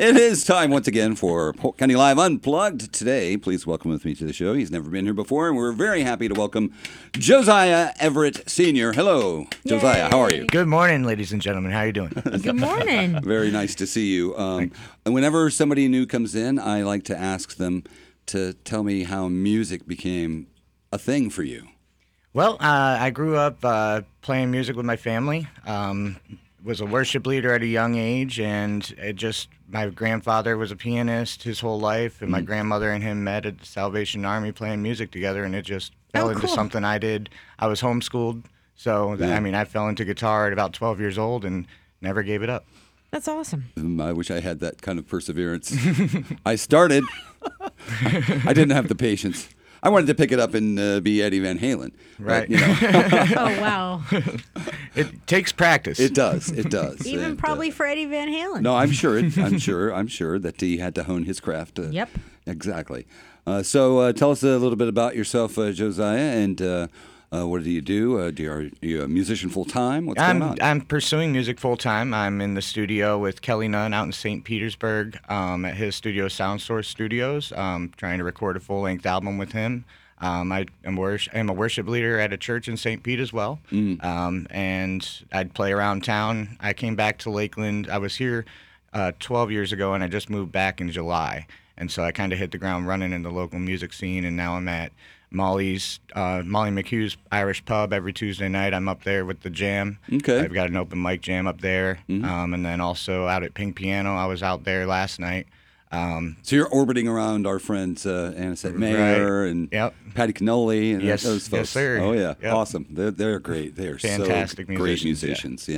it is time once again for Polk County Live Unplugged. Today, please welcome with me to the show. He's never been here before, and we're very happy to welcome Josiah Everett Sr. Hello, Josiah. How are you? Good morning, ladies and gentlemen. How are you doing? Good morning. Very nice to see you. Um, and whenever somebody new comes in, I like to ask them to tell me how music became a thing for you. well, uh, I grew up uh, playing music with my family. Um, was a worship leader at a young age, and it just my grandfather was a pianist his whole life, and my grandmother and him met at the Salvation Army playing music together, and it just fell Oh, into cool. something I did. I was homeschooled, so Yeah. I mean, I fell into guitar at about 12 years old and never gave it up. That's awesome. Um, I wish I had that kind of perseverance. I started. I didn't have the patience. I wanted to pick it up and uh, be Eddie Van Halen. but, Right. you know, Oh wow. It takes practice. it does. It does. Even And, uh, probably for Eddie Van Halen. no, I'm sure. It, I'm sure. I'm sure that he had to hone his craft. Uh, Yep. Exactly. Uh, so uh, tell us a little bit about yourself, uh, Josiah, and uh, uh, what do you do? Uh, do you, are you a musician full time? What's I'm going on? I'm pursuing music full time. I'm in the studio with Kelly Nunn out in St. Petersburg um, at his studio, Sound Source Studios. Um, trying to record a full length album with him. Um, I am worship, I'm a worship leader at a church in St. Pete as well. Um, and I'd play around town. I came back to Lakeland. I was here uh, 12 years ago, and I just moved back in July. And so I kind of hit the ground running in the local music scene. And now I'm at Molly's, uh, Molly McHugh's Irish Pub every Tuesday night. I'm up there with the jam. Okay. I've got an open mic jam up there. Mm-hmm. Um, and then also out at Pink Piano. I was out there last night. Um, so you're orbiting around our friends uh, Anisette Mayer and Yep. Patty Cannoli and Yes, those yes, folks. sir. Oh yeah, Yep. awesome. They're they're great. They are Fantastic so great musicians, yeah.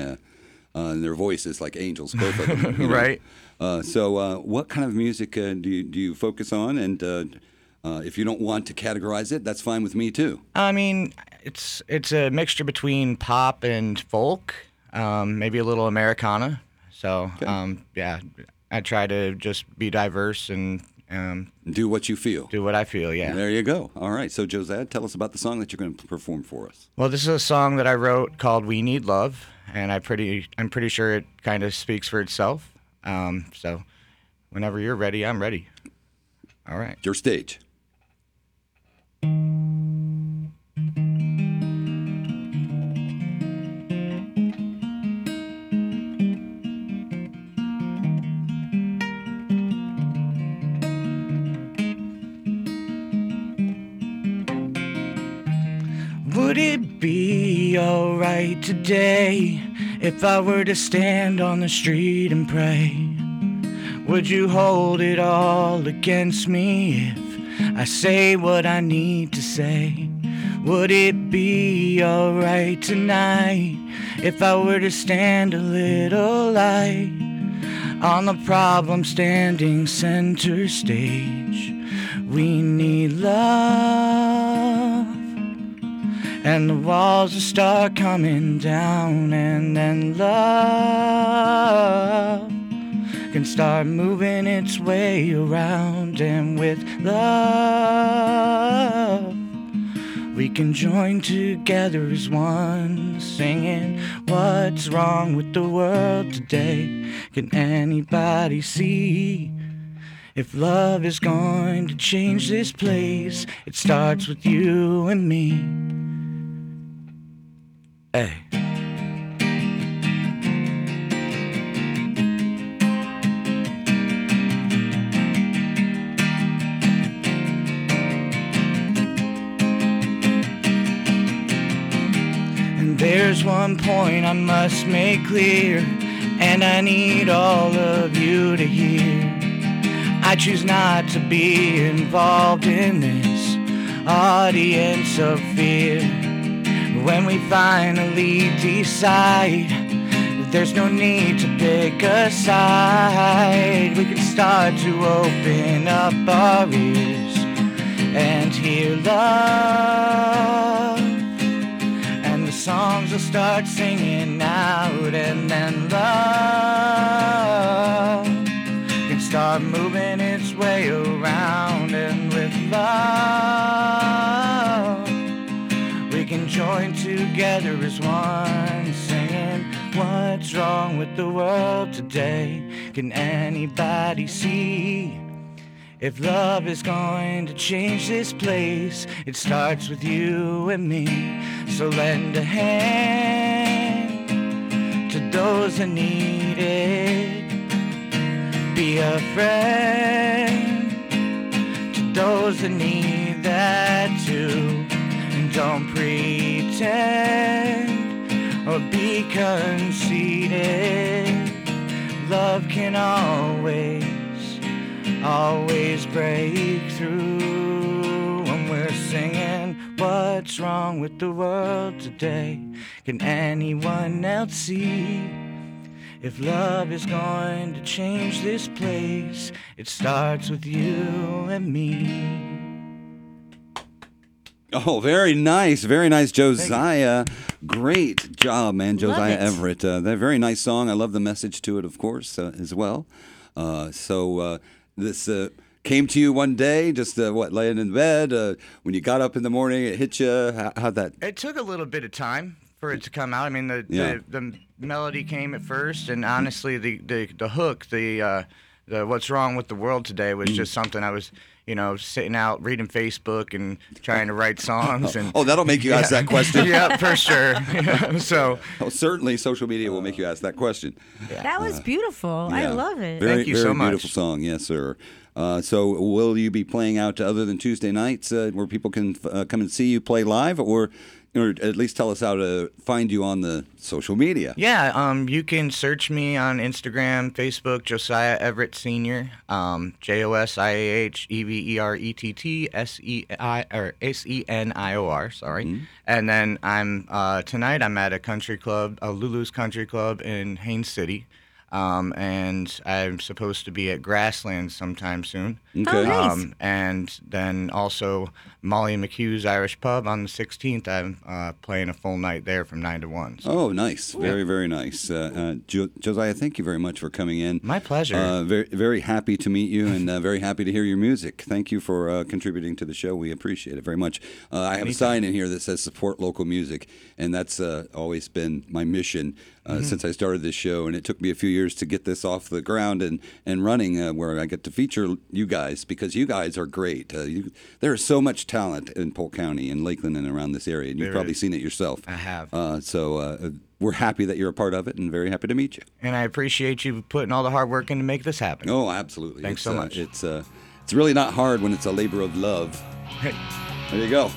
Yeah, Uh, and their voices like angels, both of them. you know. Right. Uh, so, uh, what kind of music uh, do you do you focus on? And uh, uh, if you don't want to categorize it, that's fine with me too. I mean, it's it's a mixture between pop and folk, um, maybe a little Americana. So um, yeah, I try to just be diverse and um, Do what you feel. do what I feel. Yeah. There you go. All right. So, Josiah, tell us about the song that you're going to perform for us. Well, this is a song that I wrote called "We Need Love," and I pretty I'm pretty sure it kind of speaks for itself. Um, so, whenever you're ready, I'm ready. All right. Your stage. Would it be alright today if I were to stand on the street and pray? Would you hold it all against me if I say what I need to say? Would it be alright tonight if I were to stand a little light on the problem standing center stage? We need love. And the walls will start coming down, and then love can start moving its way around. And with love, we can join together as one, singing, What's wrong with the world today? Can anybody see? If love is going to change this place, it starts with you and me. And there's one point I must make clear, and I need all of you to hear. I choose not to be involved in this audience of fear. When we finally decide, there's no need to pick a side. We can start to open up our ears and hear love. And the songs will start singing out, and then love can start moving its way around. And with love, can join together as one, singing, What's wrong with the world today? Can anybody see? If love is going to change this place, it starts with you and me. So lend a hand to those that need. Be a friend to those that need that don't pretend or be conceited. Love can always always break through. When we're singing what's wrong with the world today? Can anyone else see? If love is going to change this place it starts with you and me Oh, very nice, very nice, Josiah. Great job, man, Josiah. Everett. Uh, that very nice song. I love the message to it, of course, uh, as well. Uh, so uh, this uh, came to you one day, just uh, what, laying in bed. Uh, when you got up in the morning, it hit you. How, how'd that? It took a little bit of time for it to come out. I mean, the Yeah. the, the melody came at first, and honestly, the the, the hook, the uh, the "What's Wrong with the World Today" was just something I was, you know, sitting out reading Facebook and trying to write songs. And Oh, that'll make you ask that question. yeah, for sure. so Oh, certainly, social media will make you ask that question. That was beautiful. I Yeah. love it. Very, Thank you very so much. beautiful song, yes, sir. Uh, so, will you be playing out other than Tuesday nights, uh, where people can uh, come and see you play live, or, or at least tell us how to find you on the social media? Yeah, um, you can search me on Instagram, Facebook, Josiah Everett Senior, um, J O S I A H E V E R E T T S E I or S E N I O R. Sorry, and then I'm uh, tonight. I'm at a country club, a Lulu's Country Club in Haines City. Um, and I'm supposed to be at Grasslands sometime soon. Okay. Oh, nice. Um, and then also Molly McHugh's Irish Pub on the 16th. I'm uh, playing a full night there from 9 to 1. So. Oh, nice. Very, very nice. Uh, uh, jo- Josiah, thank you very much for coming in. My pleasure. Uh, very, very happy to meet you and uh, very happy to hear your music. Thank you for uh, contributing to the show. We appreciate it very much. Uh, I have a sign in here that says support local music, and that's uh, always been my mission uh, since I started this show. And it took me a few years to get this off the ground and, and running uh, where I get to feature you guys because you guys are great. Uh, you, there is so much talent in Polk County and Lakeland and around this area, and you've There probably is. seen it yourself. I have. Uh, so uh, we're happy that you're a part of it and very happy to meet you. and I appreciate you putting all the hard work in to make this happen. Oh, absolutely. Thanks It's, so uh, much. it's uh, it's really not hard when it's a labor of love. Hey, There you go.